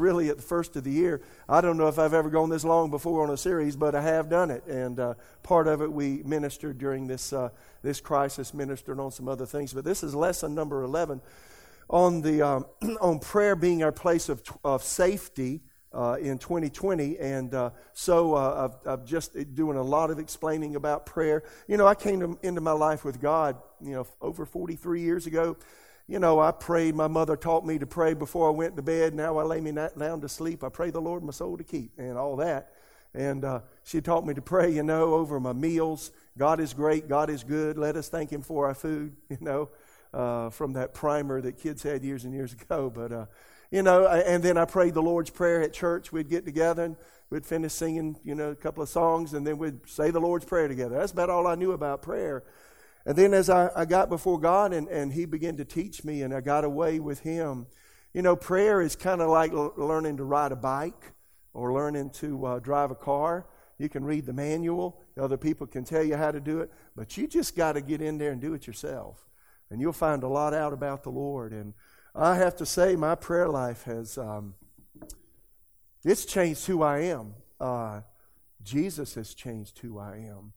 really at the first of the year. I don't know if I've ever gone this long before on a series, but I have done it. And uh, part of it we ministered during this, uh, this crisis, ministered on some other things. But this is lesson number 11 on, the, um, on prayer being our place of, of safety. Uh, in 2020. And uh, so uh, I've, I've, just doing a lot of explaining about prayer. You know, I came to, into my life with God, you know, over 43 years ago you know, I prayed. My mother taught me to pray before I went to bed. Now I lay me down to sleep. I pray the Lord my soul to keep and all that. And uh, she taught me to pray, you know, over my meals. God is great. God is good. Let us thank Him for our food, you know, uh, from that primer that kids had years and years ago. But, uh, you know, and then I prayed the Lord's Prayer at church. We'd get together and we'd finish singing, you know, a couple of songs and then we'd say the Lord's Prayer together. That's about all I knew about prayer. And then as I, I got before God and, and He began to teach me and I got away with Him, you know, prayer is kind of like l- learning to ride a bike or learning to uh, drive a car. You can read the manual, other people can tell you how to do it, but you just got to get in there and do it yourself. And you'll find a lot out about the Lord. And I have to say, my prayer life has, um, it's changed who I am. Uh, Jesus has changed who I am.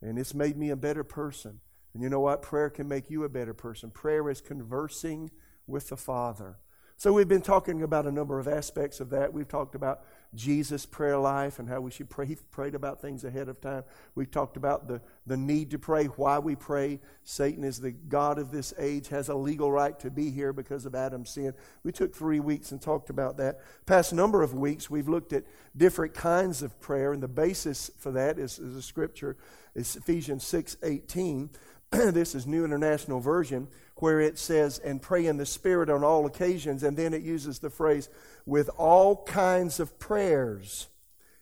And it's made me a better person. And you know what? Prayer can make you a better person. Prayer is conversing with the Father. So we've been talking about a number of aspects of that. We've talked about Jesus' prayer life and how we should pray. He prayed about things ahead of time. We've talked about the, the need to pray, why we pray. Satan is the God of this age, has a legal right to be here because of Adam's sin. We took three weeks and talked about that. Past number of weeks, we've looked at different kinds of prayer, and the basis for that is, is a scripture, is Ephesians 6 18. this is New International Version, where it says, and pray in the Spirit on all occasions, and then it uses the phrase, with all kinds of prayers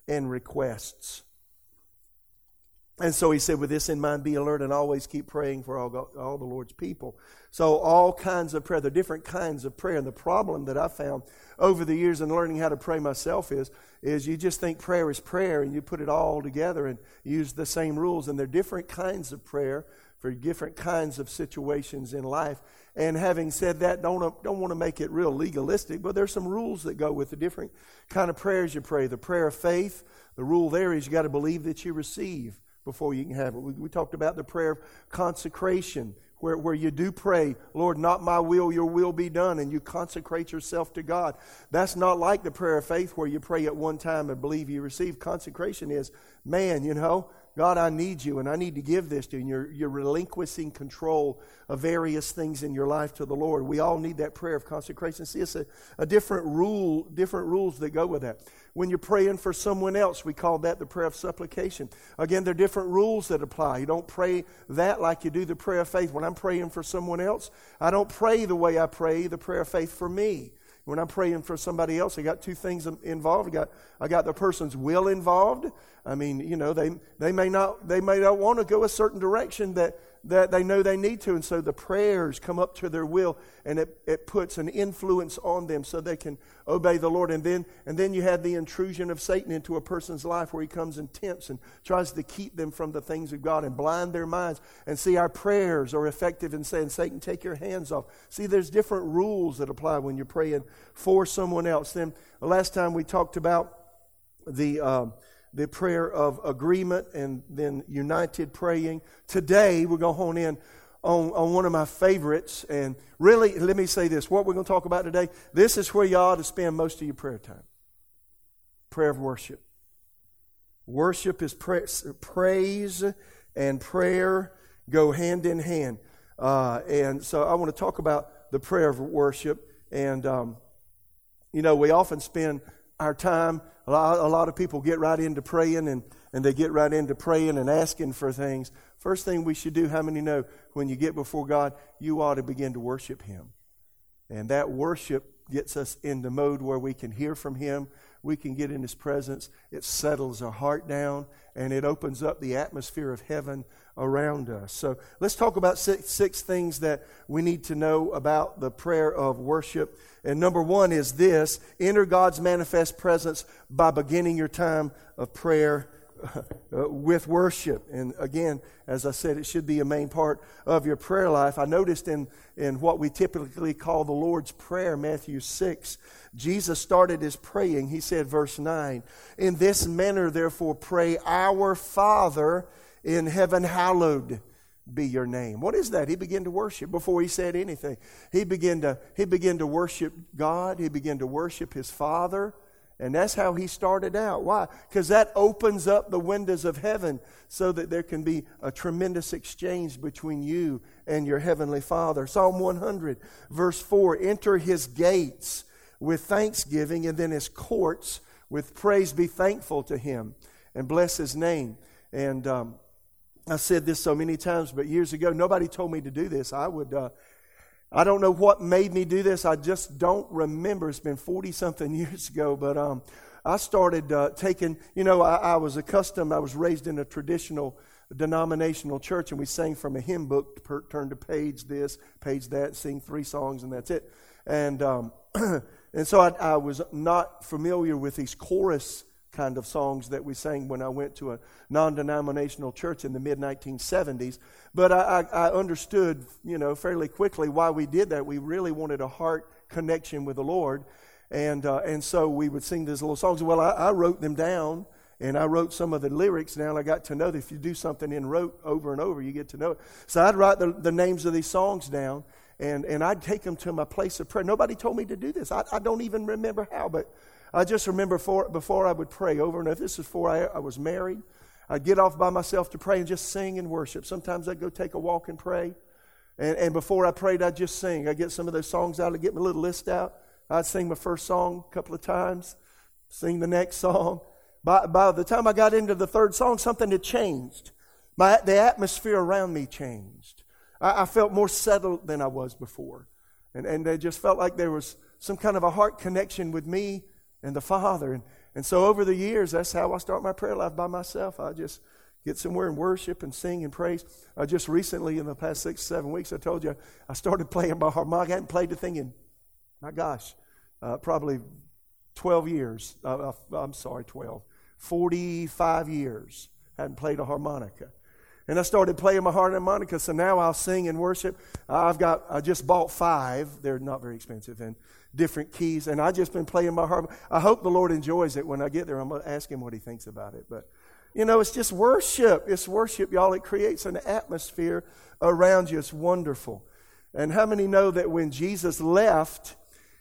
and requests. And so he said, with this in mind, be alert and always keep praying for all, all the Lord's people. So, all kinds of prayer, the different kinds of prayer. And the problem that I found over the years in learning how to pray myself is, is you just think prayer is prayer and you put it all together and use the same rules. And there are different kinds of prayer for different kinds of situations in life. And having said that, don't, don't want to make it real legalistic, but there's some rules that go with the different kind of prayers you pray. The prayer of faith, the rule there is you got to believe that you receive before you can have it. We, we talked about the prayer of consecration, where, where you do pray, Lord, not my will, your will be done, and you consecrate yourself to God. That's not like the prayer of faith where you pray at one time and believe you receive. Consecration is, man, you know, God, I need you and I need to give this to you. And you're, you're relinquishing control of various things in your life to the Lord. We all need that prayer of consecration. See, it's a, a different rule, different rules that go with that. When you're praying for someone else, we call that the prayer of supplication. Again, there are different rules that apply. You don't pray that like you do the prayer of faith. When I'm praying for someone else, I don't pray the way I pray the prayer of faith for me. When I'm praying for somebody else, I got two things involved. I got, I got the person's will involved. I mean, you know, they, they may not they may not want to go a certain direction that that they know they need to. And so the prayers come up to their will and it, it puts an influence on them so they can obey the Lord. And then, and then you have the intrusion of Satan into a person's life where he comes and tempts and tries to keep them from the things of God and blind their minds. And see, our prayers are effective in saying, Satan, take your hands off. See, there's different rules that apply when you're praying for someone else. Then, the last time we talked about the. Um, the prayer of agreement and then united praying. Today, we're going to hone in on, on one of my favorites. And really, let me say this what we're going to talk about today, this is where you ought to spend most of your prayer time prayer of worship. Worship is pra- praise and prayer go hand in hand. Uh, and so I want to talk about the prayer of worship. And, um, you know, we often spend our time a lot, a lot of people get right into praying and, and they get right into praying and asking for things. First thing we should do, how many know when you get before God, you ought to begin to worship Him. And that worship gets us in the mode where we can hear from Him, we can get in His presence. It settles our heart down and it opens up the atmosphere of heaven around us. So let's talk about six, six things that we need to know about the prayer of worship. And number one is this enter God's manifest presence by beginning your time of prayer with worship. And again, as I said, it should be a main part of your prayer life. I noticed in, in what we typically call the Lord's Prayer, Matthew 6, Jesus started his praying. He said, verse 9, In this manner, therefore, pray, Our Father in heaven, hallowed be your name. What is that? He began to worship before he said anything. He began to, he began to worship God, he began to worship his Father. And that's how he started out. Why? Because that opens up the windows of heaven so that there can be a tremendous exchange between you and your heavenly Father. Psalm 100, verse 4 Enter his gates with thanksgiving, and then his courts with praise. Be thankful to him and bless his name. And um, I said this so many times, but years ago, nobody told me to do this. I would. Uh, I don't know what made me do this. I just don't remember. It's been 40 something years ago, but um, I started uh, taking, you know, I, I, was accustomed, I was raised in a traditional denominational church, and we sang from a hymn book, per, turn to page this, page that, sing three songs, and that's it. And, um, and so I, I was not familiar with these chorus kind of songs that we sang when I went to a non denominational church in the mid 1970s. But I, I, I, understood, you know, fairly quickly why we did that. We really wanted a heart connection with the Lord. And, uh, and so we would sing these little songs. Well, I, I wrote them down and I rote some of the lyrics down. I got to know that if you do something in wrote over and over, you get to know it. So I'd write the, the names of these songs down and, and I'd take them to my place of prayer. Nobody told me to do this. I, I don't even remember how, but I just remember for, before I would pray over and over, this is before I, I was married. I'd get off by myself to pray and just sing and worship. Sometimes I'd go take a walk and pray. And, and before I prayed, I'd just sing. I'd get some of those songs out, I'd get my little list out. I'd sing my first song a couple of times, sing the next song. By, by the time I got into the third song, something had changed. My, the atmosphere around me changed. I, I felt more settled than I was before. And, and I just felt like there was some kind of a heart connection with me and the Father. And, and so over the years, that's how I start my prayer life by myself. I just get somewhere and worship and sing and praise. Uh, just recently, in the past six, seven weeks, I told you I started playing my harmonica. I hadn't played the thing in, my gosh, uh, probably 12 years. Uh, uh I'm sorry, 12. 45 years. I hadn't played a harmonica. And I started playing my harmonica, so now I'll sing and worship. I've got, I just bought five. They're not very expensive. And different keys. And I've just been playing my harp. I hope the Lord enjoys it when I get there. I'm going to ask him what he thinks about it. But, you know, it's just worship. It's worship, y'all. It creates an atmosphere around you. It's wonderful. And how many know that when Jesus left,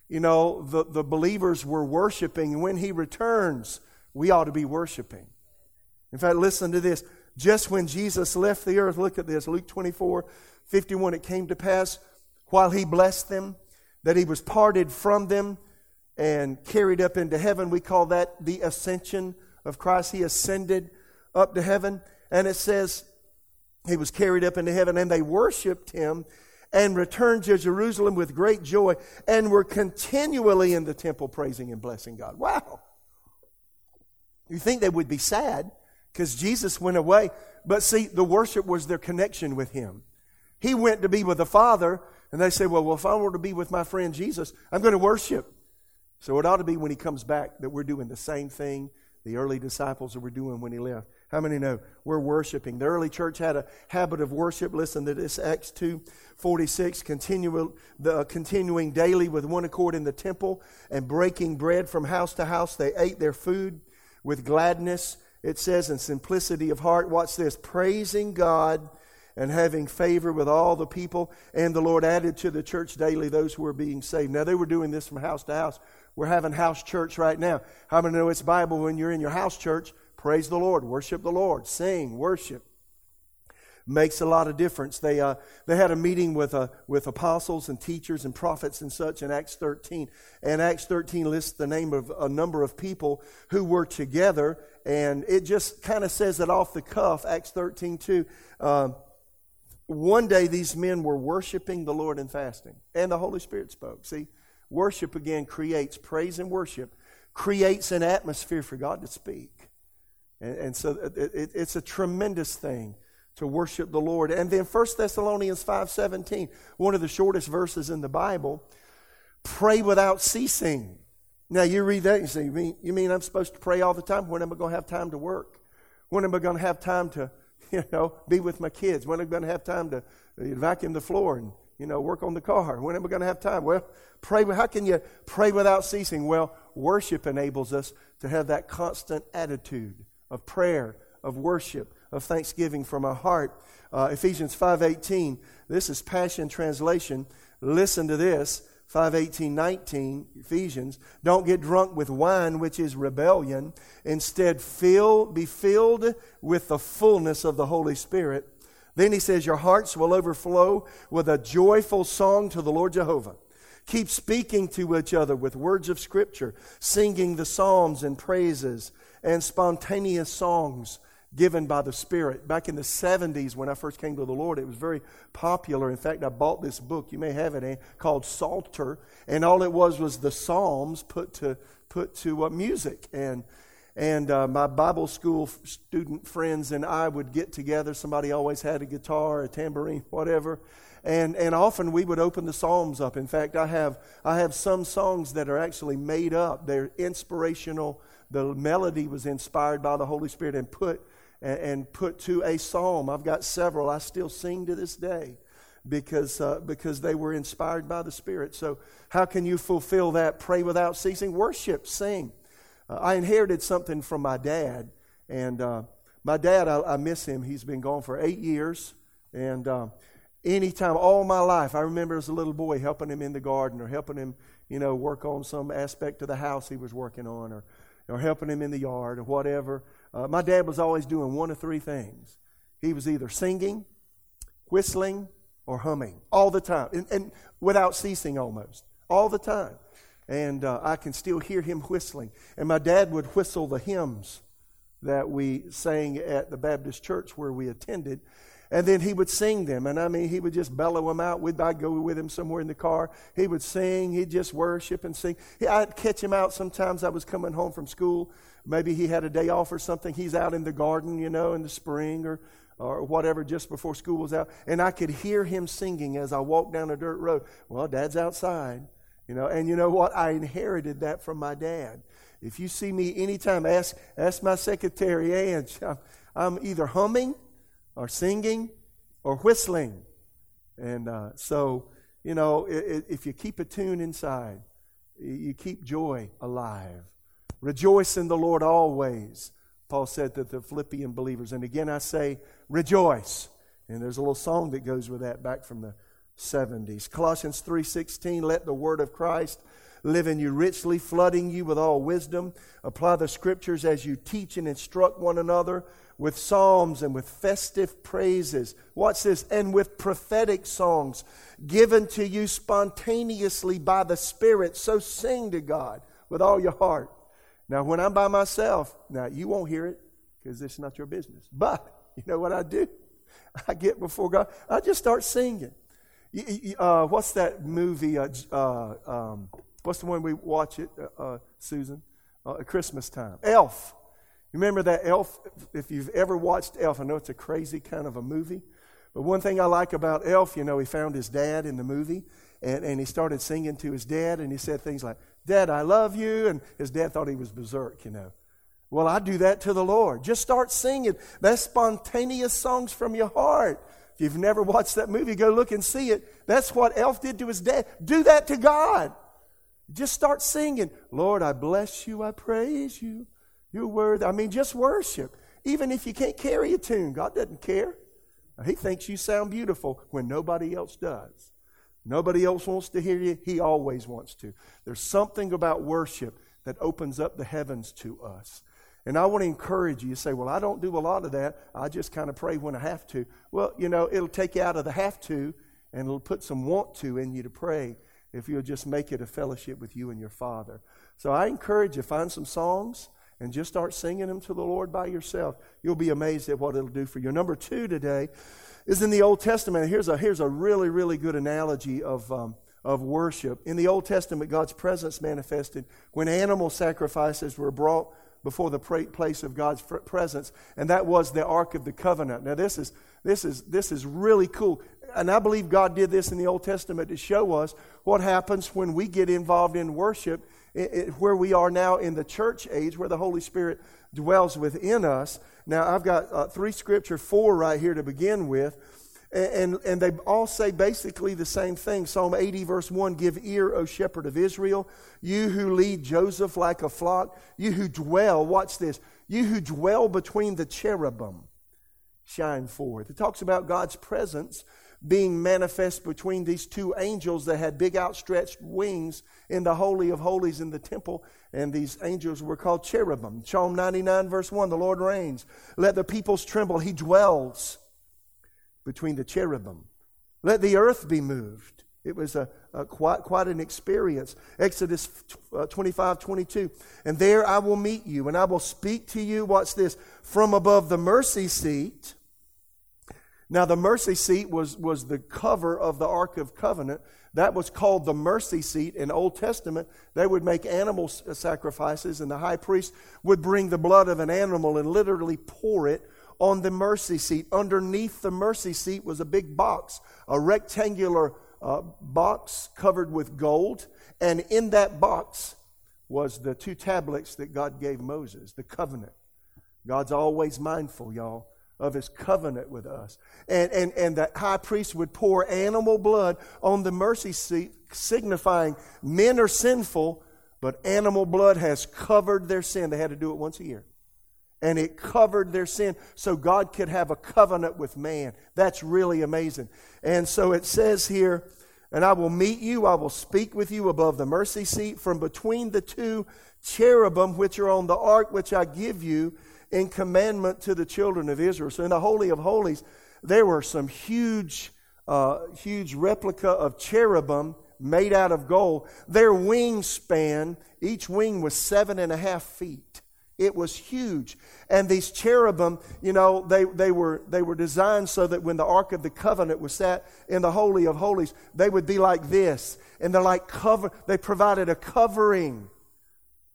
you know, the, the believers were worshiping. And when he returns, we ought to be worshiping. In fact, listen to this. Just when Jesus left the earth, look at this Luke 24 51, it came to pass while he blessed them that he was parted from them and carried up into heaven. We call that the ascension of Christ. He ascended up to heaven. And it says he was carried up into heaven, and they worshiped him and returned to Jerusalem with great joy and were continually in the temple praising and blessing God. Wow. You think they would be sad because Jesus went away. But see, the worship was their connection with him. He went to be with the Father, and they say, well, well, if I were to be with my friend Jesus, I'm going to worship. So it ought to be when he comes back that we're doing the same thing the early disciples were doing when he left. How many know we're worshiping? The early church had a habit of worship. Listen to this Acts 2 46, continue, the, uh, continuing daily with one accord in the temple and breaking bread from house to house. They ate their food with gladness, it says, and simplicity of heart. Watch this praising God and having favor with all the people. And the Lord added to the church daily those who were being saved. Now, they were doing this from house to house. We're having house church right now. How many know it's Bible when you're in your house church? Praise the Lord, worship the Lord, sing, worship. Makes a lot of difference. They, uh, they had a meeting with, uh, with apostles and teachers and prophets and such in Acts 13. And Acts 13 lists the name of a number of people who were together. And it just kind of says it off the cuff, Acts 13 2. Uh, one day these men were worshiping the Lord and fasting, and the Holy Spirit spoke. See, worship again creates praise and worship, creates an atmosphere for God to speak. And, and so it, it, it's a tremendous thing to worship the Lord. And then 1 Thessalonians 5:17, one of the shortest verses in the Bible, pray without ceasing. Now you read that and you say, you mean, you mean I'm supposed to pray all the time? When am I going to have time to work? When am I going to have time to, you know, be with my kids? When am I going to have time to vacuum the floor and, you know, work on the car? When am I going to have time? Well, pray. How can you pray without ceasing? Well, worship enables us to have that constant attitude of prayer, of worship, of thanksgiving from our heart. Uh, Ephesians 5.18, this is Passion Translation. Listen to this. 518 19 ephesians don't get drunk with wine which is rebellion. Instead fill be filled with the fullness of the holy spirit. Then he says your hearts will overflow with a joyful song to the lord jehovah. Keep speaking to each other with words of scripture singing the psalms and praises and spontaneous songs given by the Spirit. Back in the 70s, when I first came to the Lord, it was very popular. In fact, I bought this book, you may have it, called Psalter, and all it was was the Psalms put to, put to uh, music. And, and uh, my Bible school student friends and I would get together. Somebody always had a guitar, a tambourine, whatever. And, and often we would open the Psalms up. In fact, I have, I have some songs that are actually made up. They're inspirational. The melody was inspired by the Holy Spirit and put and, and put to a psalm. I've got several I still sing to this day because, uh, because they were inspired by the Spirit. So, how can you fulfill that? Pray without ceasing, worship, sing. Uh, I inherited something from my dad, and uh, my dad, I, I, miss him. He's been gone for eight years, and uh, anytime, all my life, I remember as a little boy helping him in the garden or helping him, you know, work on some aspect of the house he was working on or, or helping him in the yard or whatever. Uh, my dad was always doing one of three things. He was either singing, whistling, or humming all the time, and, and without ceasing almost, all the time. And uh, I can still hear him whistling. And my dad would whistle the hymns that we sang at the Baptist church where we attended. And then he would sing them. And I mean, he would just bellow them out. We'd, I'd go with him somewhere in the car. He would sing. He'd just worship and sing. I'd catch him out sometimes. I was coming home from school Maybe he had a day off or something. He's out in the garden, you know, in the spring or, or whatever, just before school was out. And I could hear him singing as I walked down a dirt road. Well, dad's outside, you know. And you know what? I inherited that from my dad. If you see me anytime, ask, ask my secretary, Ange. I'm, I'm either humming or singing or whistling. And uh, so, you know, if you keep a tune inside, you keep joy alive. Rejoice in the Lord always, Paul said to the Philippian believers. And again, I say, rejoice. And there's a little song that goes with that back from the 70s. Colossians 3:16, let the word of Christ live in you richly, flooding you with all wisdom. Apply the scriptures as you teach and instruct one another with psalms and with festive praises. Watch this, and with prophetic songs given to you spontaneously by the Spirit. So sing to God with all your heart now, when I'm by myself, now you won't hear it because it's not your business. But you know what I do? I get before God. I just start singing. Uh, what's that movie? Uh, uh, um, what's the one we watch it, uh, uh, Susan? Uh, at Christmas time. Elf. You remember that Elf? If you've ever watched Elf, I know it's a crazy kind of a movie. But one thing I like about Elf, you know, he found his dad in the movie, and, and he started singing to his dad, and he said things like, Dad, I love you. And his dad thought he was berserk, you know. Well, I do that to the Lord. Just start singing. That's spontaneous songs from your heart. If you've never watched that movie, go look and see it. That's what Elf did to his dad. Do that to God. Just start singing. Lord, I bless you. I praise you. You're worthy. I mean, just worship. Even if you can't carry a tune, God doesn't care. He thinks you sound beautiful when nobody else does. Nobody else wants to hear you. He always wants to. There's something about worship that opens up the heavens to us. And I want to encourage you. You say, Well, I don't do a lot of that. I just kind of pray when I have to. Well, you know, it'll take you out of the have to and it'll put some want to in you to pray if you'll just make it a fellowship with you and your Father. So I encourage you, find some songs and just start singing them to the Lord by yourself. You'll be amazed at what it'll do for you. Number two today is in the Old Testament. Here's a, here's a really, really good analogy of, um, of worship. In the Old Testament, God's presence manifested when animal sacrifices were brought before the place of God's presence, and that was the Ark of the Covenant. Now, this is, this is, this is really cool. And I believe God did this in the Old Testament to show us what happens when we get involved in worship, it, it, where we are now in the church age, where the Holy Spirit dwells within us. Now, I've got uh, three scripture, four right here to begin with. And, and they all say basically the same thing. Psalm 80, verse 1 Give ear, O shepherd of Israel, you who lead Joseph like a flock, you who dwell, watch this, you who dwell between the cherubim, shine forth. It talks about God's presence being manifest between these two angels that had big outstretched wings in the Holy of Holies in the temple. And these angels were called cherubim. Psalm 99, verse 1 The Lord reigns. Let the peoples tremble. He dwells between the cherubim. Let the earth be moved. It was a, a quite, quite an experience. Exodus uh, 25, 22. And there I will meet you, and I will speak to you, watch this, from above the mercy seat. Now, the mercy seat was, was the cover of the Ark of Covenant. That was called the mercy seat. In Old Testament, they would make animal sacrifices, and the high priest would bring the blood of an animal and literally pour it on the mercy seat. Underneath the mercy seat was a big box, a rectangular uh, box covered with gold. And in that box was the two tablets that God gave Moses, the covenant. God's always mindful, y'all, of his covenant with us. And, and, and the high priest would pour animal blood on the mercy seat, signifying men are sinful, but animal blood has covered their sin. They had to do it once a year and it covered their sin so God could have a covenant with man. That's really amazing. And so it says here, and I will meet you, I will speak with you above the mercy seat from between the two cherubim which are on the ark which I give you in commandment to the children of Israel. So in the Holy of Holies, there were some huge, uh, huge replica of cherubim made out of gold. Their wingspan, each wing was seven and a half feet. It was huge. And these cherubim, you know, they, they, were, they were designed so that when the Ark of the Covenant was sat in the Holy of Holies, they would be like this. And they're like cover, they provided a covering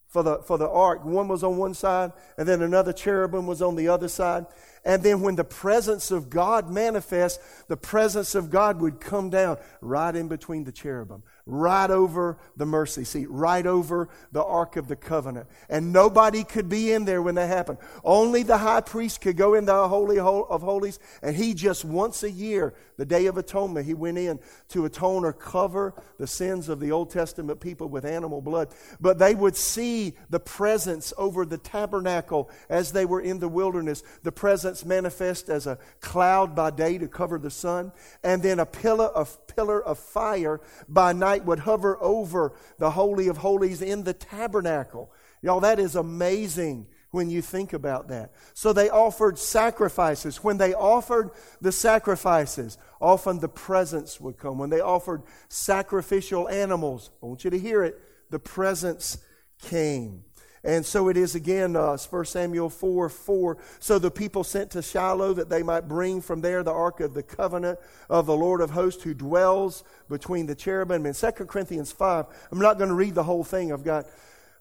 for the, for the ark. One was on one side, and then another cherubim was on the other side. And then when the presence of God manifests, the presence of God would come down right in between the cherubim, right over the mercy seat, right over the Ark of the Covenant. And nobody could be in there when that happened. Only the high priest could go in the Holy of Holies, and he just once a year, the Day of Atonement, he went in to atone or cover the sins of the Old Testament people with animal blood. But they would see the presence over the tabernacle as they were in the wilderness, the presence manifest as a cloud by day to cover the sun, and then a pillar of pillar of fire by night would hover over the Holy of Holies in the tabernacle. Y'all, that is amazing when you think about that. So they offered sacrifices. When they offered the sacrifices, often the presence would come. When they offered sacrificial animals, I want you to hear it, the presence came. And so it is again, uh, 1 Samuel 4 4. So the people sent to Shiloh that they might bring from there the ark of the covenant of the Lord of hosts who dwells between the cherubim. In 2 Corinthians 5, I'm not going to read the whole thing. I've got,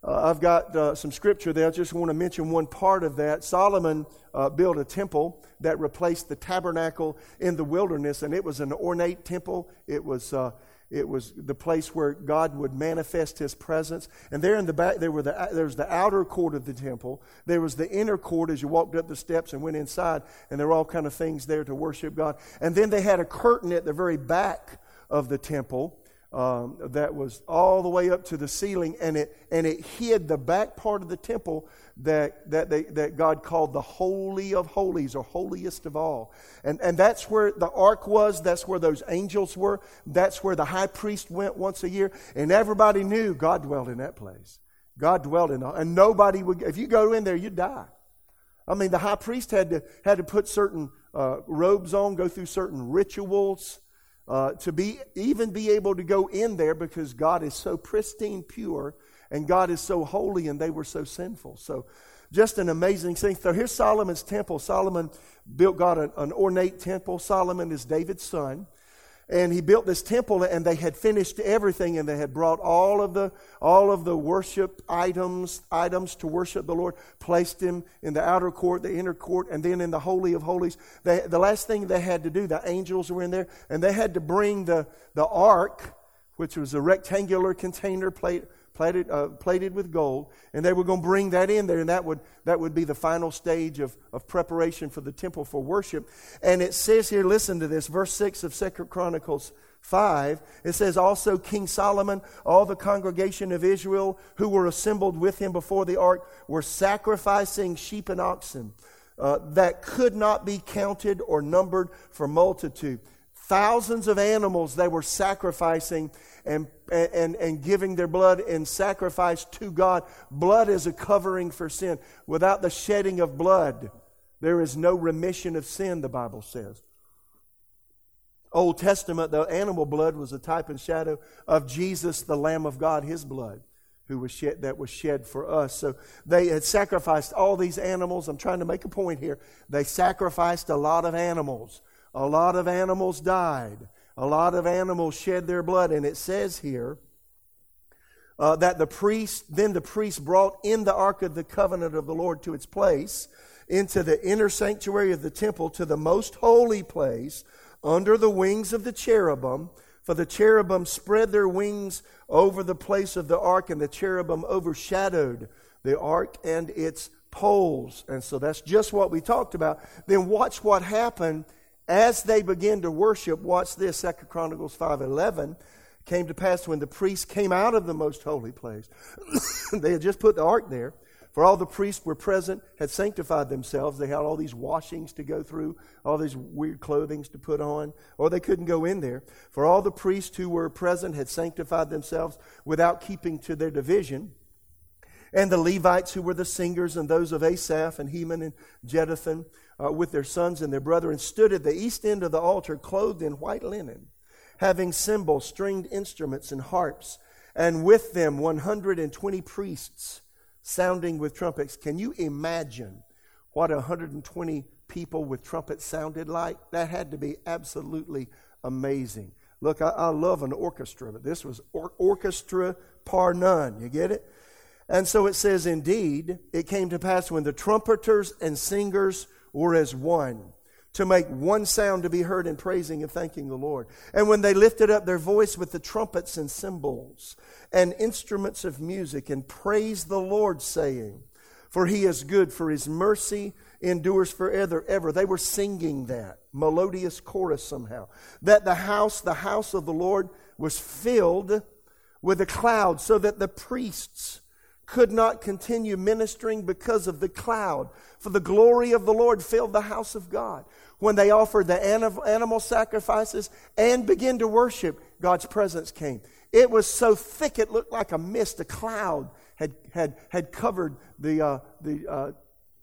uh, I've got uh, some scripture there. I just want to mention one part of that. Solomon uh, built a temple that replaced the tabernacle in the wilderness, and it was an ornate temple. It was uh, it was the place where God would manifest His presence. And there in the back, there, were the, there was the outer court of the temple. There was the inner court as you walked up the steps and went inside. And there were all kind of things there to worship God. And then they had a curtain at the very back of the temple um, that was all the way up to the ceiling, and it, and it hid the back part of the temple that, that, they, that God called the Holy of Holies or holiest of all. And, and that's where the ark was, that's where those angels were, that's where the high priest went once a year, and everybody knew God dwelled in that place. God dwelled in, and nobody would, if you go in there, you'd die. I mean, the high priest had to, had to put certain uh, robes on, go through certain rituals uh, to be even be able to go in there because God is so pristine pure and God is so holy and they were so sinful. So just an amazing thing. So here's Solomon's temple. Solomon built God an, an ornate temple. Solomon is David's son. And he built this temple and they had finished everything and they had brought all of the all of the worship items items to worship the lord placed him in the outer court the inner court and then in the holy of holies. They, the last thing they had to do the angels were in there and they had to bring the the ark which was a rectangular container plate plated, uh, plated with gold, and they were going to bring that in there, and that would, that would be the final stage of, of preparation for the temple for worship. And it says here, listen to this, verse 6 of Second Chronicles 5, it says, Also King Solomon, all the congregation of Israel who were assembled with him before the ark, were sacrificing sheep and oxen uh, that could not be counted or numbered for multitude. Thousands of animals they were sacrificing and, and, and giving their blood in sacrifice to God. Blood is a covering for sin. Without the shedding of blood, there is no remission of sin, the Bible says. Old Testament, the animal blood was a type and shadow of Jesus, the Lamb of God, his blood, who was shed, that was shed for us. So they had sacrificed all these animals. I'm trying to make a point here. They sacrificed a lot of animals. A lot of animals died a lot of animals shed their blood. And it says here uh, that the priest, then the priest brought in the ark of the covenant of the Lord to its place, into the inner sanctuary of the temple, to the most holy place, under the wings of the cherubim. For the cherubim spread their wings over the place of the ark, and the cherubim overshadowed the ark and its poles. And so that's just what we talked about. Then watch what happened as they began to worship, watch this, 2 Chronicles 5.11, came to pass when the priests came out of the most holy place. they had just put the ark there. For all the priests were present, had sanctified themselves. They had all these washings to go through, all these weird clothings to put on, or they couldn't go in there. For all the priests who were present had sanctified themselves without keeping to their division. And the Levites who were the singers, and those of Asaph and Heman and Jeduthun, uh, with their sons and their brethren stood at the east end of the altar, clothed in white linen, having cymbals, stringed instruments, and harps, and with them 120 priests sounding with trumpets. Can you imagine what 120 people with trumpets sounded like? That had to be absolutely amazing. Look, I, I love an orchestra, but this was or- orchestra par none. You get it? And so it says, Indeed, it came to pass when the trumpeters and singers or as one, to make one sound to be heard in praising and thanking the Lord. And when they lifted up their voice with the trumpets and cymbals and instruments of music and praised the Lord, saying, For he is good, for his mercy endures forever. Ever. They were singing that melodious chorus somehow. That the house, the house of the Lord, was filled with a cloud, so that the priests could not continue ministering because of the cloud. For the glory of the Lord filled the house of God. When they offered the animal sacrifices and began to worship, God's presence came. It was so thick it looked like a mist, a cloud had, had, had covered the, uh, the uh,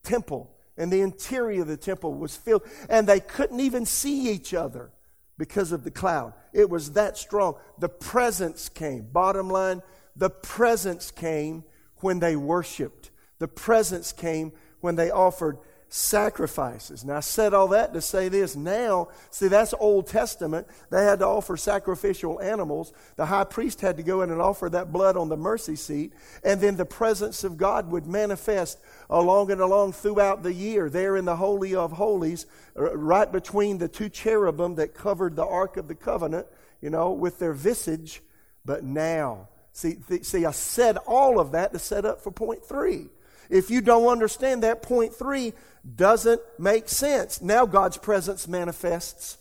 temple. And the interior of the temple was filled. And they couldn't even see each other because of the cloud. It was that strong. The presence came. Bottom line, the presence came when they worshiped. The presence came when they offered sacrifices. Now, I said all that to say this. Now, see, that's Old Testament. They had to offer sacrificial animals. The high priest had to go in and offer that blood on the mercy seat. And then the presence of God would manifest along and along throughout the year, there in the Holy of Holies, right between the two cherubim that covered the Ark of the Covenant, you know, with their visage. But now, See, th- see, I said all of that to set up for point three. If you don't understand that, point three doesn't make sense. Now God's presence manifests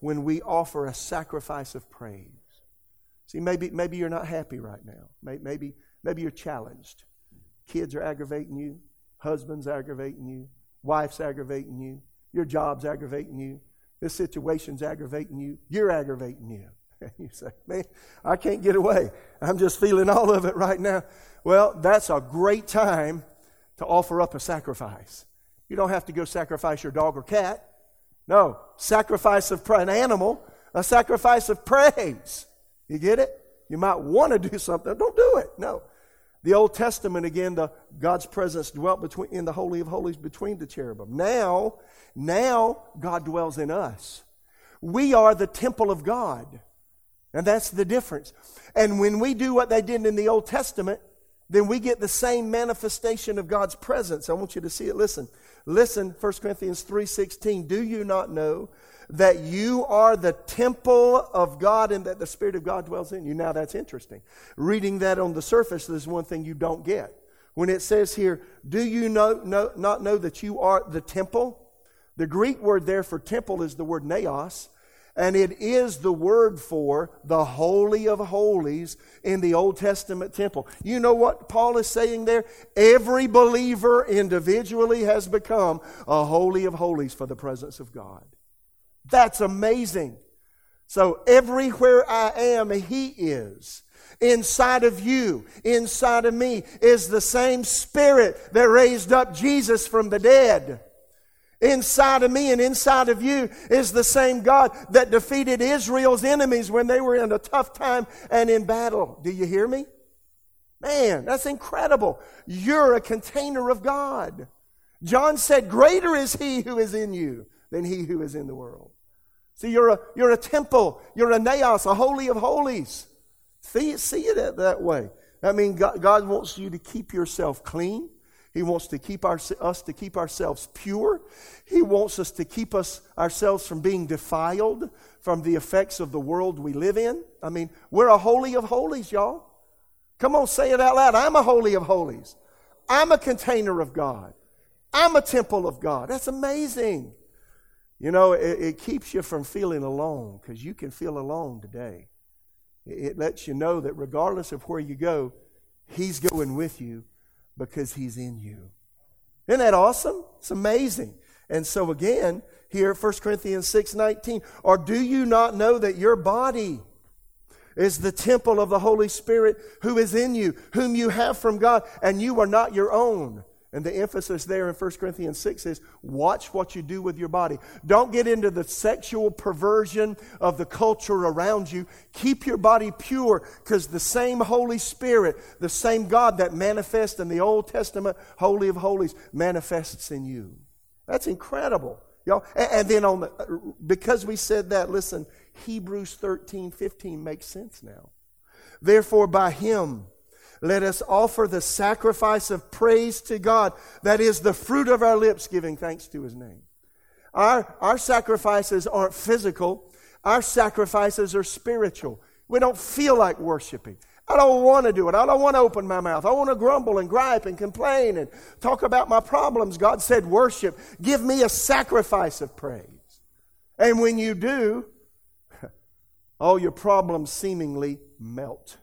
when we offer a sacrifice of praise. See, maybe, maybe you're not happy right now. Maybe, maybe you're challenged. Kids are aggravating you, husband's aggravating you, wife's aggravating you, your job's aggravating you, this situation's aggravating you, you're aggravating you. you say, man, I can't get away. I'm just feeling all of it right now. Well, that's a great time to offer up a sacrifice. You don't have to go sacrifice your dog or cat. No, sacrifice of an animal, a sacrifice of praise. You get it? You might want to do something. Don't do it. No. The Old Testament, again, the, God's presence dwelt between, in the Holy of Holies between the cherubim. Now, now God dwells in us. We are the temple of God. And that's the difference. And when we do what they did in the Old Testament, then we get the same manifestation of God's presence. I want you to see it. Listen. Listen, 1 Corinthians 3:16. Do you not know that you are the temple of God and that the Spirit of God dwells in you? Now that's interesting. Reading that on the surface, there's one thing you don't get. When it says here, do you know, know, not know that you are the temple? The Greek word there for temple is the word naos, and it is the word for the Holy of Holies in the Old Testament temple. You know what Paul is saying there? Every believer individually has become a Holy of Holies for the presence of God. That's amazing. So everywhere I am, He is. Inside of you, inside of me, is the same Spirit that raised up Jesus from the dead. Inside of me and inside of you is the same God that defeated Israel's enemies when they were in a tough time and in battle. Do you hear me? Man, that's incredible. You're a container of God. John said, Greater is he who is in you than he who is in the world. See, you're a, you're a temple, you're a naos, a holy of holies. See, see it that way. I mean, God, God wants you to keep yourself clean. He wants to keep our, us to keep ourselves pure. He wants us to keep us ourselves from being defiled from the effects of the world we live in. I mean, we're a holy of holies, y'all. Come on, say it out loud. I'm a holy of holies. I'm a container of God. I'm a temple of God. That's amazing. You know, it, it keeps you from feeling alone because you can feel alone today. It, it lets you know that regardless of where you go, He's going with you because He's in you. Isn't that awesome? It's amazing. And so again, here 1 Corinthians 6 19, or do you not know that your body is the temple of the Holy Spirit who is in you, whom you have from God, and you are not your own? And the emphasis there in 1 Corinthians 6 is watch what you do with your body. Don't get into the sexual perversion of the culture around you. Keep your body pure because the same Holy Spirit, the same God that manifests in the Old Testament, Holy of Holies, manifests in you. That's incredible. Y'all. And, then on the, because we said that, listen, Hebrews 13, 15 makes sense now. Therefore, by him, let us offer the sacrifice of praise to God. That is the fruit of our lips, giving thanks to His name. Our, our sacrifices aren't physical, our sacrifices are spiritual. We don't feel like worshiping. I don't want to do it. I don't want to open my mouth. I want to grumble and gripe and complain and talk about my problems. God said, Worship. Give me a sacrifice of praise. And when you do, all your problems seemingly melt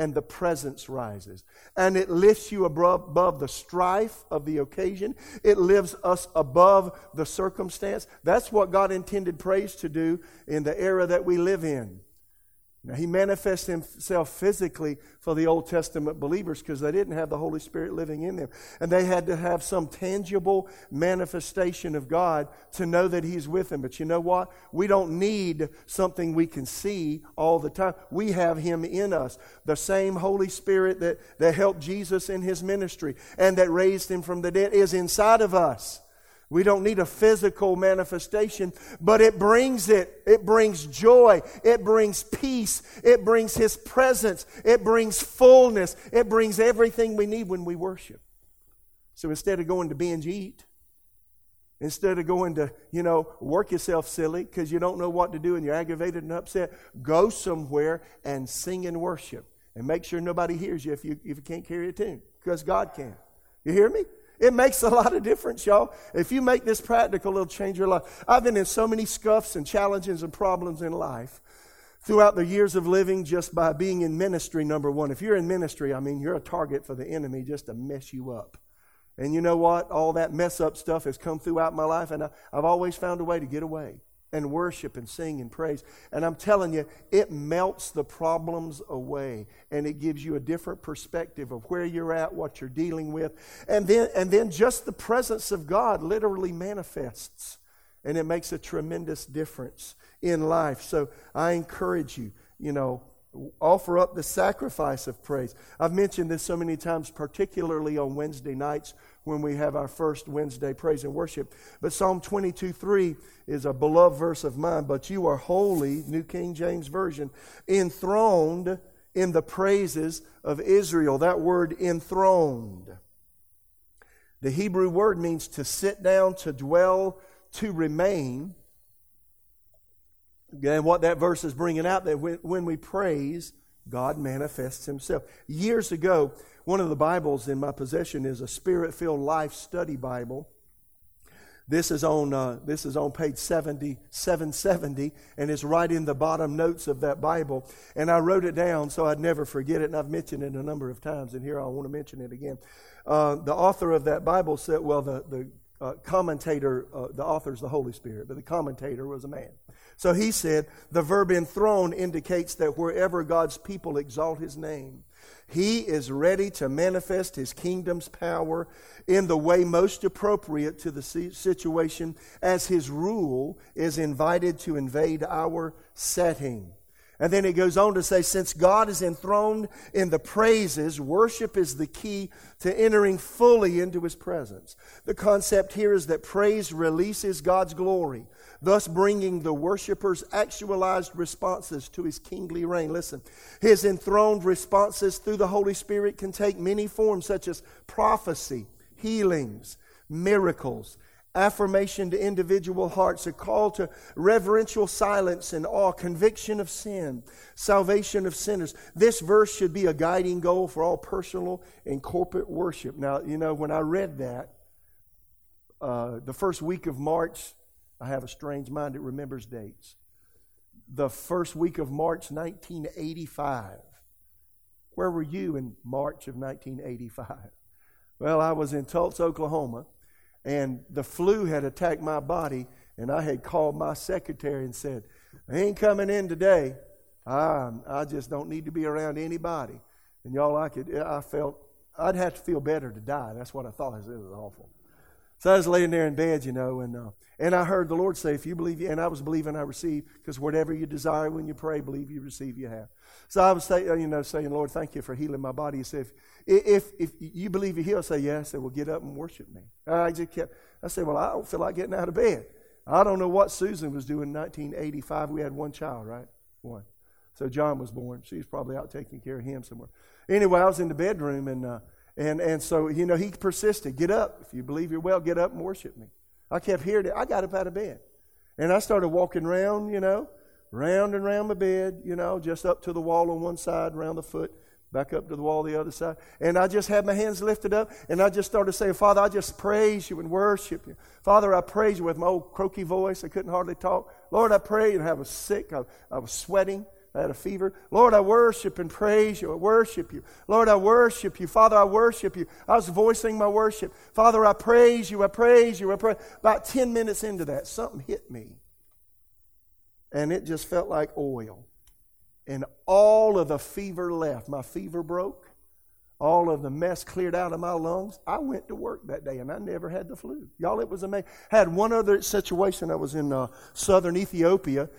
and the presence rises. And it lifts you above, the strife of the occasion. It lifts us above the circumstance. That's what God intended praise to do in the era that we live in. Now, he manifests himself physically for the Old Testament believers because they didn't have the Holy Spirit living in them. And they had to have some tangible manifestation of God to know that he's with them. But you know what? We don't need something we can see all the time. We have him in us. The same Holy Spirit that, that helped Jesus in his ministry and that raised him from the dead is inside of us. We don't need a physical manifestation, but it brings it. It brings joy. It brings peace. It brings His presence. It brings fullness. It brings everything we need when we worship. So instead of going to binge eat, instead of going to, you know, work yourself silly because you don't know what to do and you're aggravated and upset, go somewhere and sing and worship. And make sure nobody hears you if you, if you can't carry a tune because God can. You hear me? It makes a lot of difference, y'all. If you make this practical, it'll change your life. I've been in so many scuffs and challenges and problems in life throughout the years of living just by being in ministry, number one. If you're in ministry, I mean, you're a target for the enemy just to mess you up. And you know what? All that mess up stuff has come throughout my life, and I, have always found a way to get away and worship and sing and praise. And I'm telling you, it melts the problems away and it gives you a different perspective of where you're at, what you're dealing with. And then, and then just the presence of God literally manifests and it makes a tremendous difference in life. So I encourage you, you know, offer up the sacrifice of praise. I've mentioned this so many times, particularly on Wednesday nights when we have our first Wednesday praise and worship. But Psalm 22 3 is a beloved verse of mine. But you are holy, New King James Version, enthroned in the praises of Israel. That word enthroned. The Hebrew word means to sit down, to dwell, to remain. And what that verse is bringing out that when, when we praise, God manifests Himself. Years ago, one of the Bibles in my possession is a Spirit filled Life Study Bible. This is on uh, this is on page 70, 770, and it's right in the bottom notes of that Bible. And I wrote it down so I'd never forget it, and I've mentioned it a number of times, and here I want to mention it again. Uh, the author of that Bible said, well, the, the uh, commentator, uh, the author is the Holy Spirit, but the commentator was a man. So he said, the verb enthroned indicates that wherever God's people exalt his name, he is ready to manifest his kingdom's power in the way most appropriate to the situation as his rule is invited to invade our setting. And then it goes on to say, since God is enthroned in the praises, worship is the key to entering fully into his presence. The concept here is that praise releases God's glory, thus bringing the worshiper's actualized responses to his kingly reign. Listen, his enthroned responses through the Holy Spirit can take many forms, such as prophecy, healings, miracles, affirmation to individual hearts, a call to reverential silence and awe, conviction of sin, salvation of sinners. This verse should be a guiding goal for all personal and corporate worship. Now, you know, when I read that, uh, the first week of March, I have a strange mind, it remembers dates. The first week of March 1985. Where were you in March of 1985? Well, I was in Tulsa, Oklahoma and the flu had attacked my body, and I had called my secretary and said, I ain't coming in today. I, I just don't need to be around anybody. And y'all, I could, I felt, I'd have to feel better to die. That's what I thought. It was awful. So I was laying there in bed, you know, and, uh, and I heard the Lord say, if you believe, and I was believing I receive, because whatever you desire when you pray, believe you receive, you have. So I was, say, you know, saying, Lord, thank you for healing my body. He said, if, if if you believe you're healed, say yes. I said, well, get up and worship me. I just kept, I said, well, I don't feel like getting out of bed. I don't know what Susan was doing in 1985. We had one child, right? One. So John was born. She was probably out taking care of him somewhere. Anyway, I was in the bedroom, and, uh, and, and so, you know, he persisted. Get up. If you believe you're well, get up and worship me. I kept hearing it. I got up out of bed. And I started walking around, you know, round and round my bed, you know, just up to the wall on one side, around the foot back up to the wall the other side. And I just had my hands lifted up and I just started saying, Father, I just praise you and worship you. Father, I praise you with my old croaky voice. I couldn't hardly talk. Lord, I pray and I was sick. I, I was sweating. I had a fever. Lord, I worship and praise you. I worship you. Lord, I worship you. Father, I worship you. I was voicing my worship. Father, I praise you. I praise you. I pray. About 10 minutes into that, something hit me. And it just felt like oil and all of the fever left. My fever broke. All of the mess cleared out of my lungs. I went to work that day and I never had the flu. Y'all, it was amazing. Had one other situation. I was in uh, southern Ethiopia,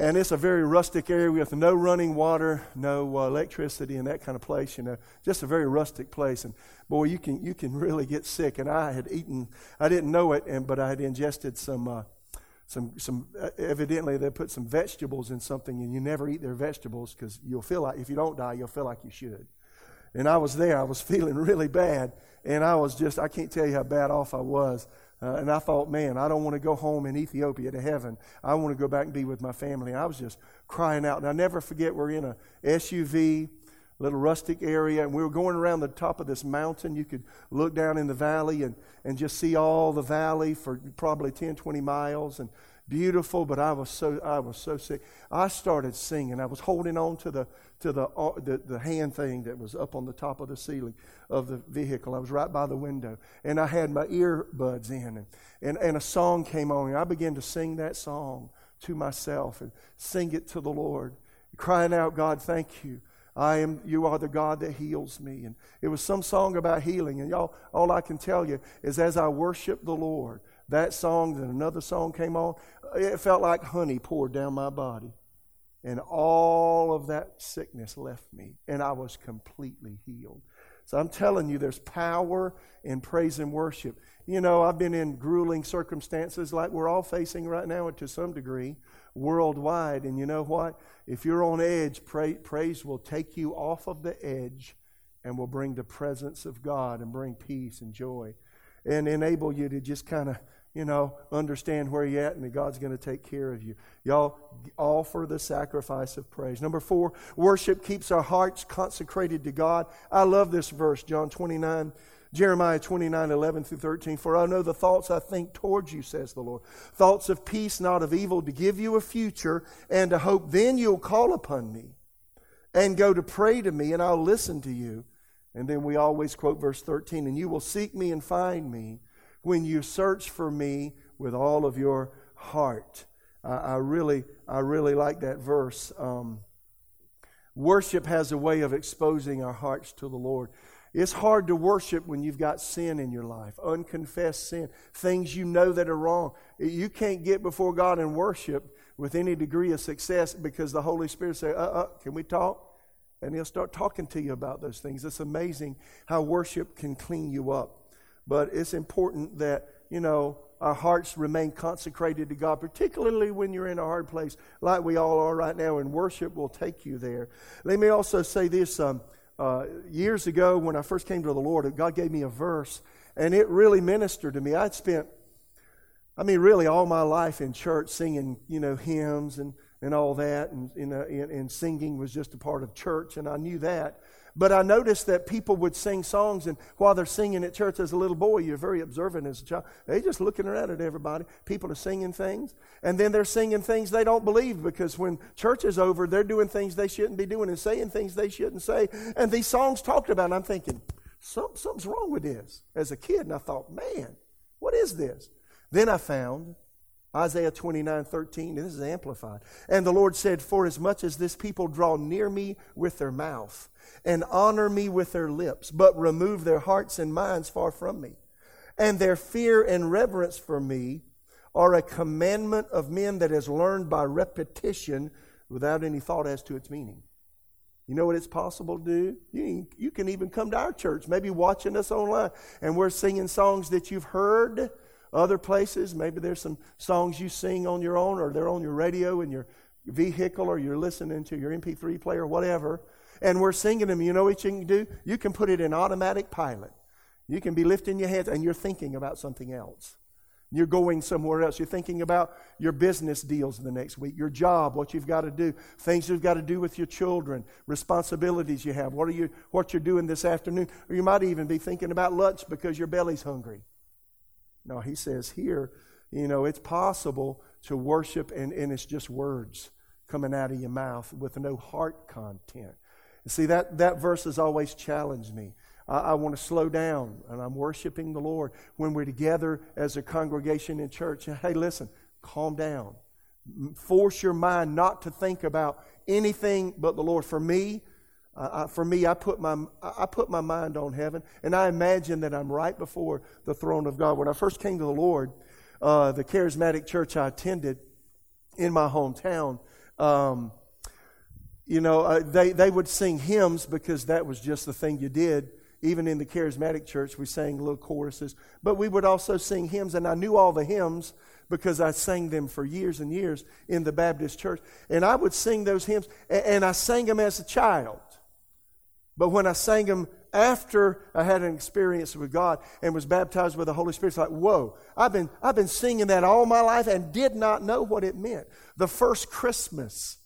and it's a very rustic area with no running water, no uh, electricity, and that kind of place. You know, just a very rustic place. And boy, you can you can really get sick. And I had eaten. I didn't know it, and but I had ingested some. Uh, some, some uh, evidently they put some vegetables in something and you never eat their vegetables because you'll feel like if you don't die you'll feel like you should and i was there i was feeling really bad and i was just i can't tell you how bad off i was uh, and i thought man i don't want to go home in ethiopia to heaven. I want to go back and be with my family. I was just crying out. And i never forget we're in a suv little rustic area, and we were going around the top of this mountain. You could look down in the valley and, and just see all the valley for probably 10, 20 miles, and beautiful. But I was so I was so sick. I started singing. I was holding on to the to the, uh, the the hand thing that was up on the top of the ceiling of the vehicle. I was right by the window, and I had my earbuds in, and and, and a song came on, and I began to sing that song to myself and sing it to the Lord, crying out, God, thank you I am, you are the God that heals me. And it was some song about healing. And y'all, all I can tell you is as I worship the Lord, that song, then another song came on, it felt like honey poured down my body. And all of that sickness left me, and I was completely healed. So I'm telling you, there's power in praise and worship. You know, I've been in grueling circumstances like we're all facing right now and to some degree worldwide. And you know what? If you're on edge, pray, praise will take you off of the edge and will bring the presence of God and bring peace and joy and enable you to just kind of you know, understand where you're at and that God's going to take care of you. Y'all offer the sacrifice of praise. Number four, worship keeps our hearts consecrated to God. I love this verse, John 29. Jeremiah 29, 11 through 13. For I know the thoughts I think towards you, says the Lord. Thoughts of peace, not of evil, to give you a future and a hope. Then you'll call upon me and go to pray to me, and I'll listen to you. And then we always quote verse 13, and you will seek me and find me when you search for me with all of your heart. I, I really, I really like that verse. Um, worship has a way of exposing our hearts to the Lord. It's hard to worship when you've got sin in your life, unconfessed sin, things you know that are wrong. You can't get before God and worship with any degree of success because the Holy Spirit say, "Uh, uh, can we talk?" And He'll start talking to you about those things. It's amazing how worship can clean you up. But it's important that, you know, our hearts remain consecrated to God, particularly when you're in a hard place like we all are right now, and worship will take you there. Let me also say this um, uh, years ago, when I first came to the Lord, God gave me a verse, and it really ministered to me. I'd spent, I mean, really all my life in church singing, you know, hymns and, and all that, and, you know, and, and singing was just a part of church, and I knew that. But I noticed that people would sing songs, and while they're singing at church as a little boy, you're very observant as a child. They're just looking around at everybody. People are singing things, and then they're singing things they don't believe because when church is over, they're doing things they shouldn't be doing and saying things they shouldn't say. And these songs talked about, I'm thinking, something's wrong with this. As a kid, and I thought, man, what is this? Then I found Isaiah 29, 13, this is amplified. And the Lord said, For as much as this people draw near me with their mouth and honor me with their lips, but remove their hearts and minds far from me, and their fear and reverence for me are a commandment of men that is learned by repetition without any thought as to its meaning. You know what it's possible to do? You, you can even come to our church, maybe watching us online, and we're singing songs that you've heard other places. Maybe there's some songs you sing on your own, or they're on your radio in your vehicle, or you're listening to your MP3 player, whatever. And we're singing them. You know what you can do? You can put it in automatic pilot. You can be lifting your hands and you're thinking about something else. You're going somewhere else. You're thinking about your business deals the next week, your job, what you've got to do, things you've got to do with your children, responsibilities you have, what, are you, what you're doing this afternoon. Or you might even be thinking about lunch because your belly's hungry. No, he says here, you know, it's possible to worship and, and it's just words coming out of your mouth with no heart content. See, that, that verse has always challenged me. I, I want to slow down and I'm worshiping the Lord when we're together as a congregation in church. Hey, listen, calm down. Force your mind not to think about anything but the Lord. For me, uh, for me, I put, my, I put my mind on heaven, and I imagine that I'm right before the throne of God. When I first came to the Lord, uh, the charismatic church I attended in my hometown, um, you know, uh, they, they would sing hymns because that was just the thing you did. Even in the charismatic church, we sang little choruses. But we would also sing hymns, and I knew all the hymns because I sang them for years and years in the Baptist church. And I would sing those hymns, and, and I sang them as a child. But when I sang them after I had an experience with God and was baptized with the Holy Spirit, it's like, whoa, I've been, I've been singing that all my life and did not know what it meant. The first Christmas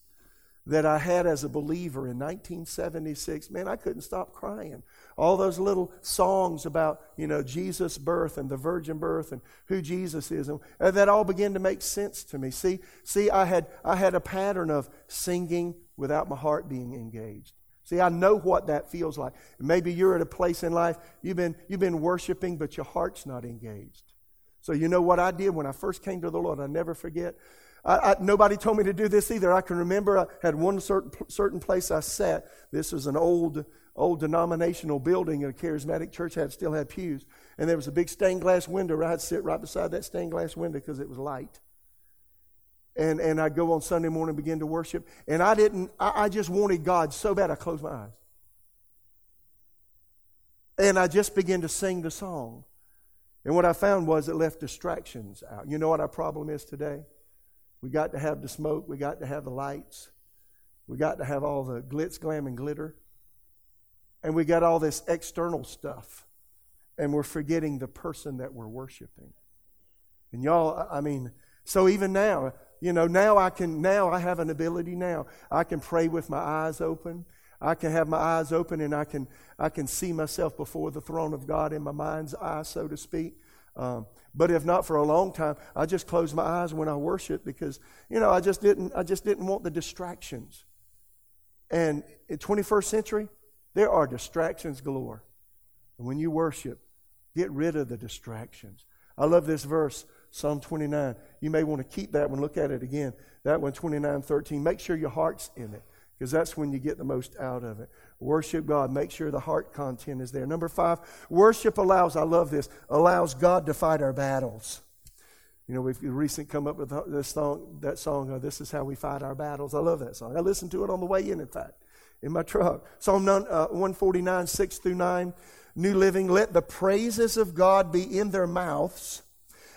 that I had as a believer in 1976, man, I couldn't stop crying. All those little songs about, you know, Jesus' birth and the virgin birth and who Jesus is, and that all began to make sense to me. See, see, I had, I had a pattern of singing without my heart being engaged. See, I know what that feels like. Maybe you're at a place in life, you've been, you've been worshiping, but your heart's not engaged. So, you know what I did when I first came to the Lord? I never forget. I, I, nobody told me to do this either. I can remember I had one certain, certain place I sat. This was an old, old denominational building, a charismatic church had still had pews. And there was a big stained glass window. I'd sit right beside that stained glass window because it was light. And, and I'd go on Sunday morning and begin to worship. And I didn't, I, I just wanted God so bad I closed my eyes. And I just began to sing the song. And what I found was it left distractions out. You know what our problem is today? We got to have the smoke, we got to have the lights, we got to have all the glitz, glam, and glitter. And we got all this external stuff. And we're forgetting the person that we're worshiping. And y'all, I mean, so even now, you know, now I can, now I have an ability now. I can pray with my eyes open. I can have my eyes open and I can, I can see myself before the throne of God in my mind's eye, so to speak. Um, but if not for a long time, I just closed my eyes when I worship because, you know, I just didn't, I just didn't want the distractions. And in 21st century, there are distractions galore. And when you worship, get rid of the distractions. I love this verse. Psalm 29. You may want to keep that one, look at it again. That one, 29, 13. Make sure your heart's in it because that's when you get the most out of it. Worship God. Make sure the heart content is there. Number five, worship allows, I love this, allows God to fight our battles. You know, we've recently come up with this song, that song, uh, This is How We Fight Our Battles. I love that song. I listened to it on the way in, in fact, in my truck. Psalm uh, 149, 6 through 9, New Living. Let the praises of God be in their mouths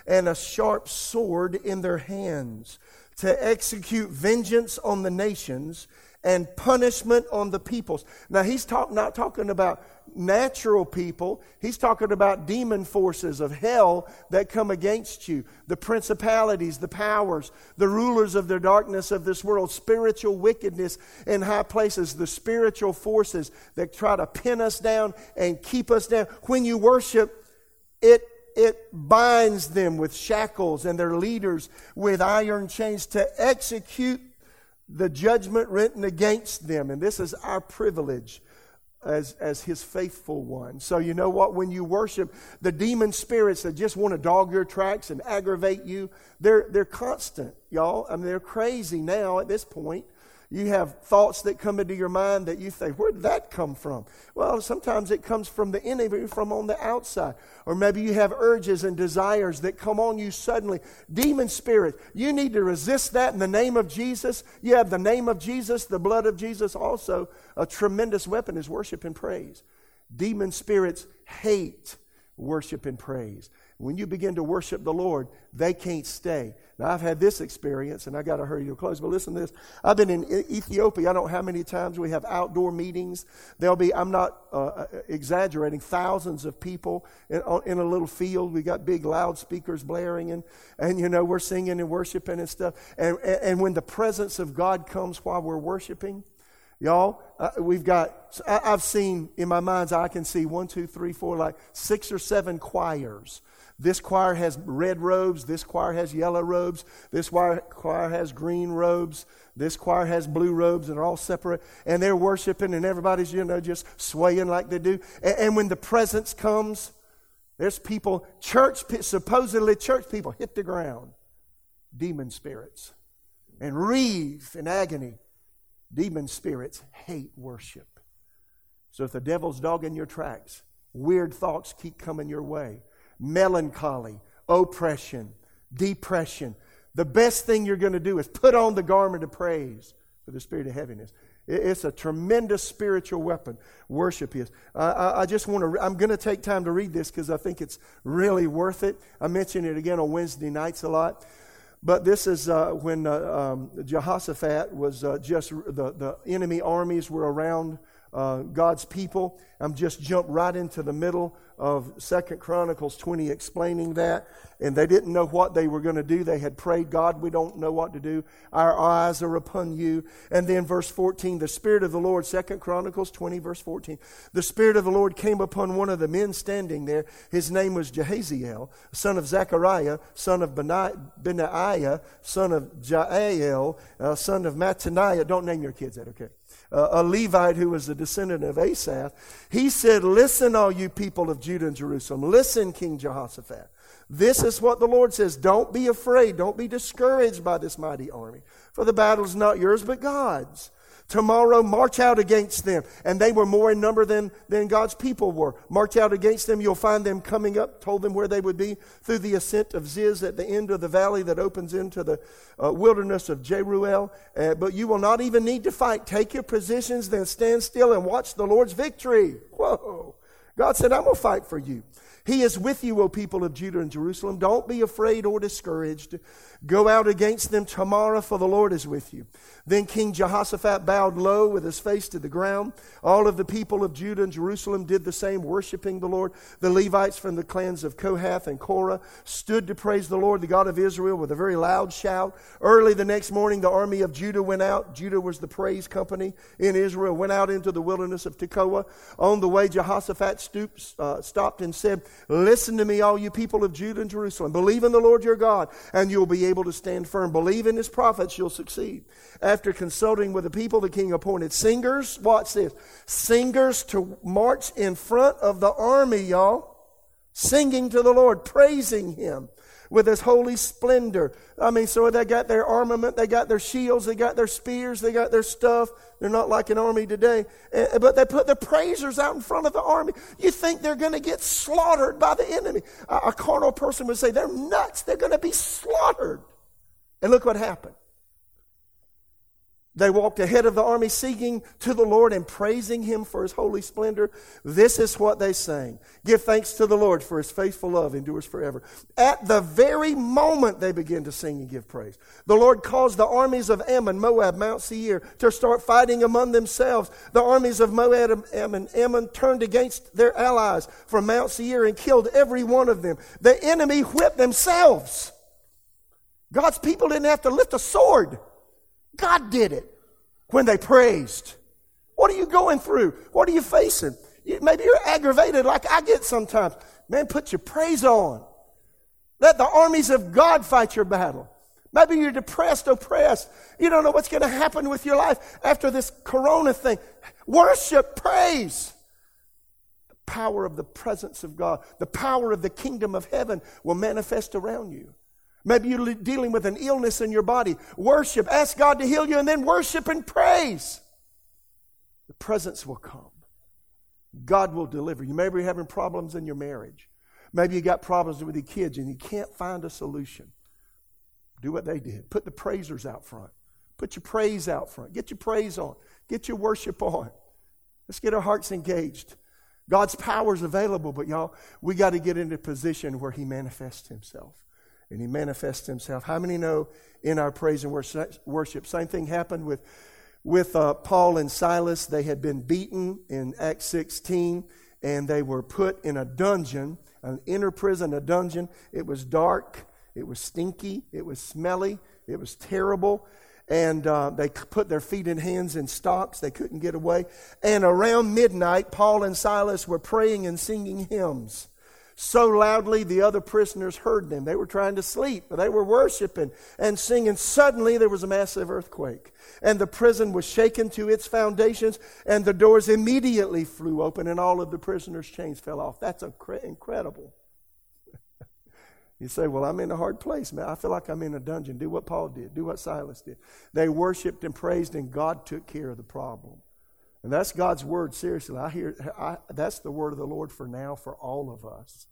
and a sharp sword in their hands to execute vengeance on the nations and punishment on the peoples. Now, he's talk, not talking about natural people, he's talking about demon forces of hell that come against you the principalities, the powers, the rulers of the darkness of this world, spiritual wickedness in high places, the spiritual forces that try to pin us down and keep us down. When you worship, it it binds them with shackles and their leaders with iron chains to execute the judgment written against them. And this is our privilege as, as his faithful one. So, you know what? When you worship, the demon spirits that just want to dog your tracks and aggravate you, they're, they're constant, y'all. I mean, they're crazy now at this point. You have thoughts that come into your mind that you think, where did that come from? Well, sometimes it comes from the enemy, from on the outside. Or maybe you have urges and desires that come on you suddenly. Demon spirit, you need to resist that in the name of Jesus. You have the name of Jesus, the blood of Jesus. Also, a tremendous weapon is worship and praise. Demon spirits hate worship and praise. When you begin to worship the Lord, they can't stay. Now, I've had this experience, and I got to hurry to close, but listen to this. I've been in Ethiopia. I don't know how many times we have outdoor meetings. There'll be, I'm not uh, uh, exaggerating, thousands of people in, in, a little field. We got big loudspeakers blaring, and, and, you know, we're singing and worshiping and stuff. And, and, and when the presence of God comes while we're worshiping, Y'all, uh, we've got, I, I've seen in my mind's eye, I can see one, two, three, four, like six or seven choirs this choir has red robes. This choir has yellow robes. This choir, has green robes. This choir has blue robes, and they're all separate. And they're worshiping, and everybody's, you know, just swaying like they do. And, and when the presence comes, there's people, church, supposedly church people, hit the ground. Demon spirits. And wreathe in agony. Demon spirits hate worship. So if the devil's dogging your tracks, weird thoughts keep coming your way melancholy, oppression, depression, the best thing you're going to do is put on the garment of praise for the spirit of heaviness. It's a tremendous spiritual weapon. Worship is. I, I just want to. I'm going to take time to read this because I think it's really worth it. I mention it again on Wednesday nights a lot. But this is uh, when uh, um, Jehoshaphat was uh, just the, the enemy armies were around uh, God's people. I'm just jump right into the middle of Second Chronicles 20 explaining that. And they didn't know what they were going to do. They had prayed, God, we don't know what to do. Our eyes are upon you. And then verse 14, the Spirit of the Lord, Second Chronicles 20, verse 14, the Spirit of the Lord came upon one of the men standing there. His name was Jahaziel, son of Zechariah, son of Benaiah, son of Jael, uh, son of Mattaniah. Don't name your kids that, okay? uh, a Levite who was a descendant of Asaph, he said, Listen, all you people of Judah and Jerusalem. Listen, King Jehoshaphat. This is what the Lord says. Don't be afraid. Don't be discouraged by this mighty army. For the battle is not yours, but God's. Tomorrow, march out against them. And they were more in number than, than God's people were. March out against them. You'll find them coming up, told them where they would be through the ascent of Ziz at the end of the valley that opens into the uh, wilderness of Jeruel. Uh, but you will not even need to fight. Take your positions, then stand still and watch the Lord's victory. Whoa. God said, I'm going to fight for you. He is with you, O people of Judah and Jerusalem. Don't be afraid or discouraged. Go out against them tomorrow, for the Lord is with you. Then King Jehoshaphat bowed low with his face to the ground. All of the people of Judah and Jerusalem did the same, worshiping the Lord. The Levites from the clans of Kohath and Korah stood to praise the Lord, the God of Israel, with a very loud shout. Early the next morning, the army of Judah went out. Judah was the praise company in Israel, went out into the wilderness of Tekoa. On the way, Jehoshaphat stooped, uh, stopped and said, Listen to me, all you people of Judah and Jerusalem. Believe in the Lord your God, and you'll be able to stand firm. Believe in his prophets, you'll succeed. After consulting with the people, the king appointed singers. Watch this singers to march in front of the army, y'all, singing to the Lord, praising him with his holy splendor. I mean, so they got their armament, they got their shields, they got their spears, they got their stuff. They're not like an army today. Eh, but they put their praisers out in front of the army. You think they're going to get slaughtered by the enemy. A carnal person would say, they're nuts. They're going to be slaughtered. And look what happened. They walked ahead of the army, singing to the Lord and praising Him for His holy splendor. This is what they sang Give thanks to the Lord for His faithful love endures forever. At the very moment they began to sing and give praise, the Lord caused the armies of Ammon, Moab, Mount Seir to start fighting among themselves. The armies of Moab and Ammon turned against their allies from Mount Seir and killed every one of them. The enemy whipped themselves. God's people didn't have to lift a sword. God did it when they praised. What are you going through? What are you facing? Maybe you're aggravated like I get sometimes. Man, put your praise on. Let the armies of God fight your battle. Maybe you're depressed, oppressed. You don't know what's going to happen with your life after this corona thing. Worship, praise. The power of the presence of God, the power of the kingdom of heaven will manifest around you. Maybe you're dealing with an illness in your body. Worship. Ask God to heal you and then worship and praise. The presence will come. God will deliver you. Maybe you're having problems in your marriage. Maybe you got problems with your kids and you can't find a solution. Do what they did. Put the praisers out front. Put your praise out front. Get your praise on. Get your worship on. Let's get our hearts engaged. God's power is available, but y'all, we got to get into a position where He manifests Himself and he manifests himself. How many know in our praise and worship? Same thing happened with, with uh, Paul and Silas. They had been beaten in Acts 16, and they were put in a dungeon, an inner prison, a dungeon. It was dark, it was stinky, it was smelly, it was terrible. And uh, they put their feet and hands in stocks. They couldn't get away. And around midnight, Paul and Silas were praying and singing hymns so loudly the other prisoners heard them. They were trying to sleep, but they were worshiping and singing. Suddenly there was a massive earthquake, and the prison was shaken to its foundations, and the doors immediately flew open, and all of the prisoners' chains fell off. That's incredible. you say, Well, I'm in a hard place, man. I feel like I'm in a dungeon. Do what Paul did, do what Silas did. They worshiped and praised, and God took care of the problem. And that's God's word, seriously. I hear I, that's the word of the Lord for now for all of us.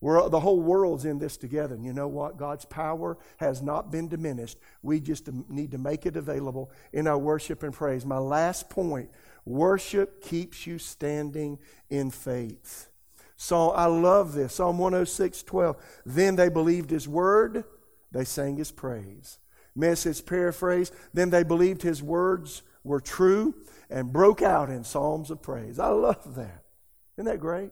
We're, the whole world's in this together. And you know what? God's power has not been diminished. We just need to make it available in our worship and praise. My last point worship keeps you standing in faith. So I love this. Psalm 106 12. Then they believed his word, they sang his praise. Message paraphrase. Then they believed his words were true and broke out in psalms of praise. I love that. Isn't that great?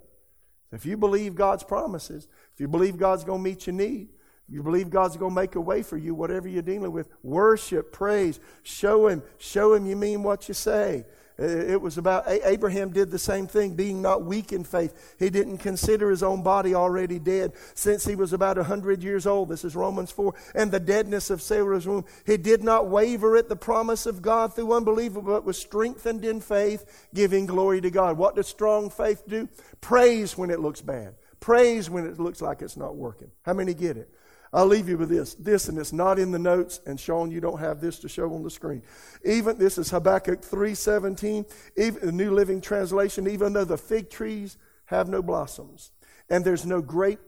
If you believe God's promises, if you believe God's going to meet your need, you believe God's going to make a way for you, whatever you're dealing with, worship, praise, show Him, show Him you mean what you say. It was about Abraham did the same thing, being not weak in faith. He didn't consider his own body already dead since he was about a 100 years old. This is Romans 4. And the deadness of Sarah's womb. He did not waver at the promise of God through unbelief, but was strengthened in faith, giving glory to God. What does strong faith do? Praise when it looks bad, praise when it looks like it's not working. How many get it? I'll leave you with this. This, and it's not in the notes, and Sean, you don't have this to show on the screen. Even this is Habakkuk 3:17, even the New Living Translation, even though the fig trees have no blossoms, and there's no grape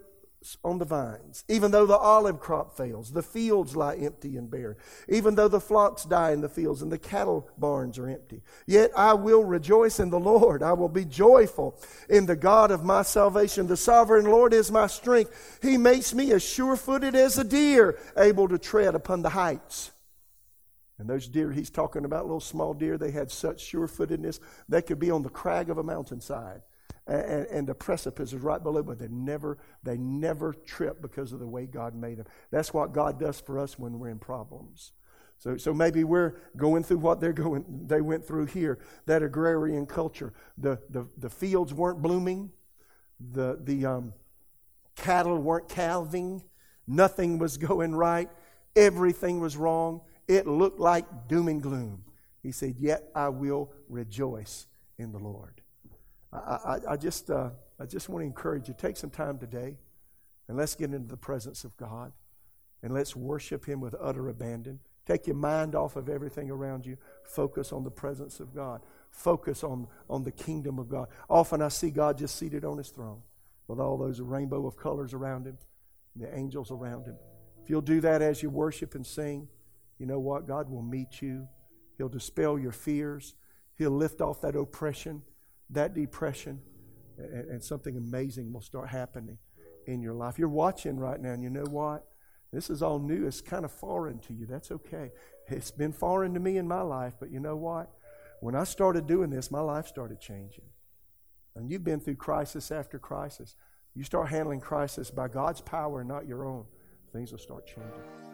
on the vines. Even though the olive crop fails, the fields lie empty and bare. Even though the flocks die in the fields and the cattle barns are empty. Yet I will rejoice in the Lord. I will be joyful in the God of my salvation. The sovereign Lord is my strength. He makes me as sure footed as a deer, able to tread upon the heights. And those deer he's talking about, little small deer, they had such sure footedness, they could be on the crag of a mountainside and, and, the precipice is right below, but they never, they never trip because of the way God made them. That's what God does for us when we're in problems. So, so maybe we're going through what they're going, they went through here, that agrarian culture. The, the, the fields weren't blooming, the, the um, cattle weren't calving, nothing was going right, everything was wrong. It looked like doom and gloom. He said, Yet I will rejoice in the Lord. I, I, I just, uh, I just want to encourage you take some time today and let's get into the presence of God and let's worship Him with utter abandon. Take your mind off of everything around you. Focus on the presence of God. Focus on, on the kingdom of God. Often I see God just seated on His throne with all those rainbow of colors around Him, and the angels around Him. If you'll do that as you worship and sing, you know what? God will meet you. He'll dispel your fears. He'll lift off that oppression that depression, and, and something amazing will start happening in your life. You're watching right now, and you know what? This is all new. It's kind of foreign to you. That's okay. It's been foreign to me in my life, but you know what? When I started doing this, my life started changing. And you've been through crisis after crisis. You start handling crisis by God's power and not your own, things will start changing.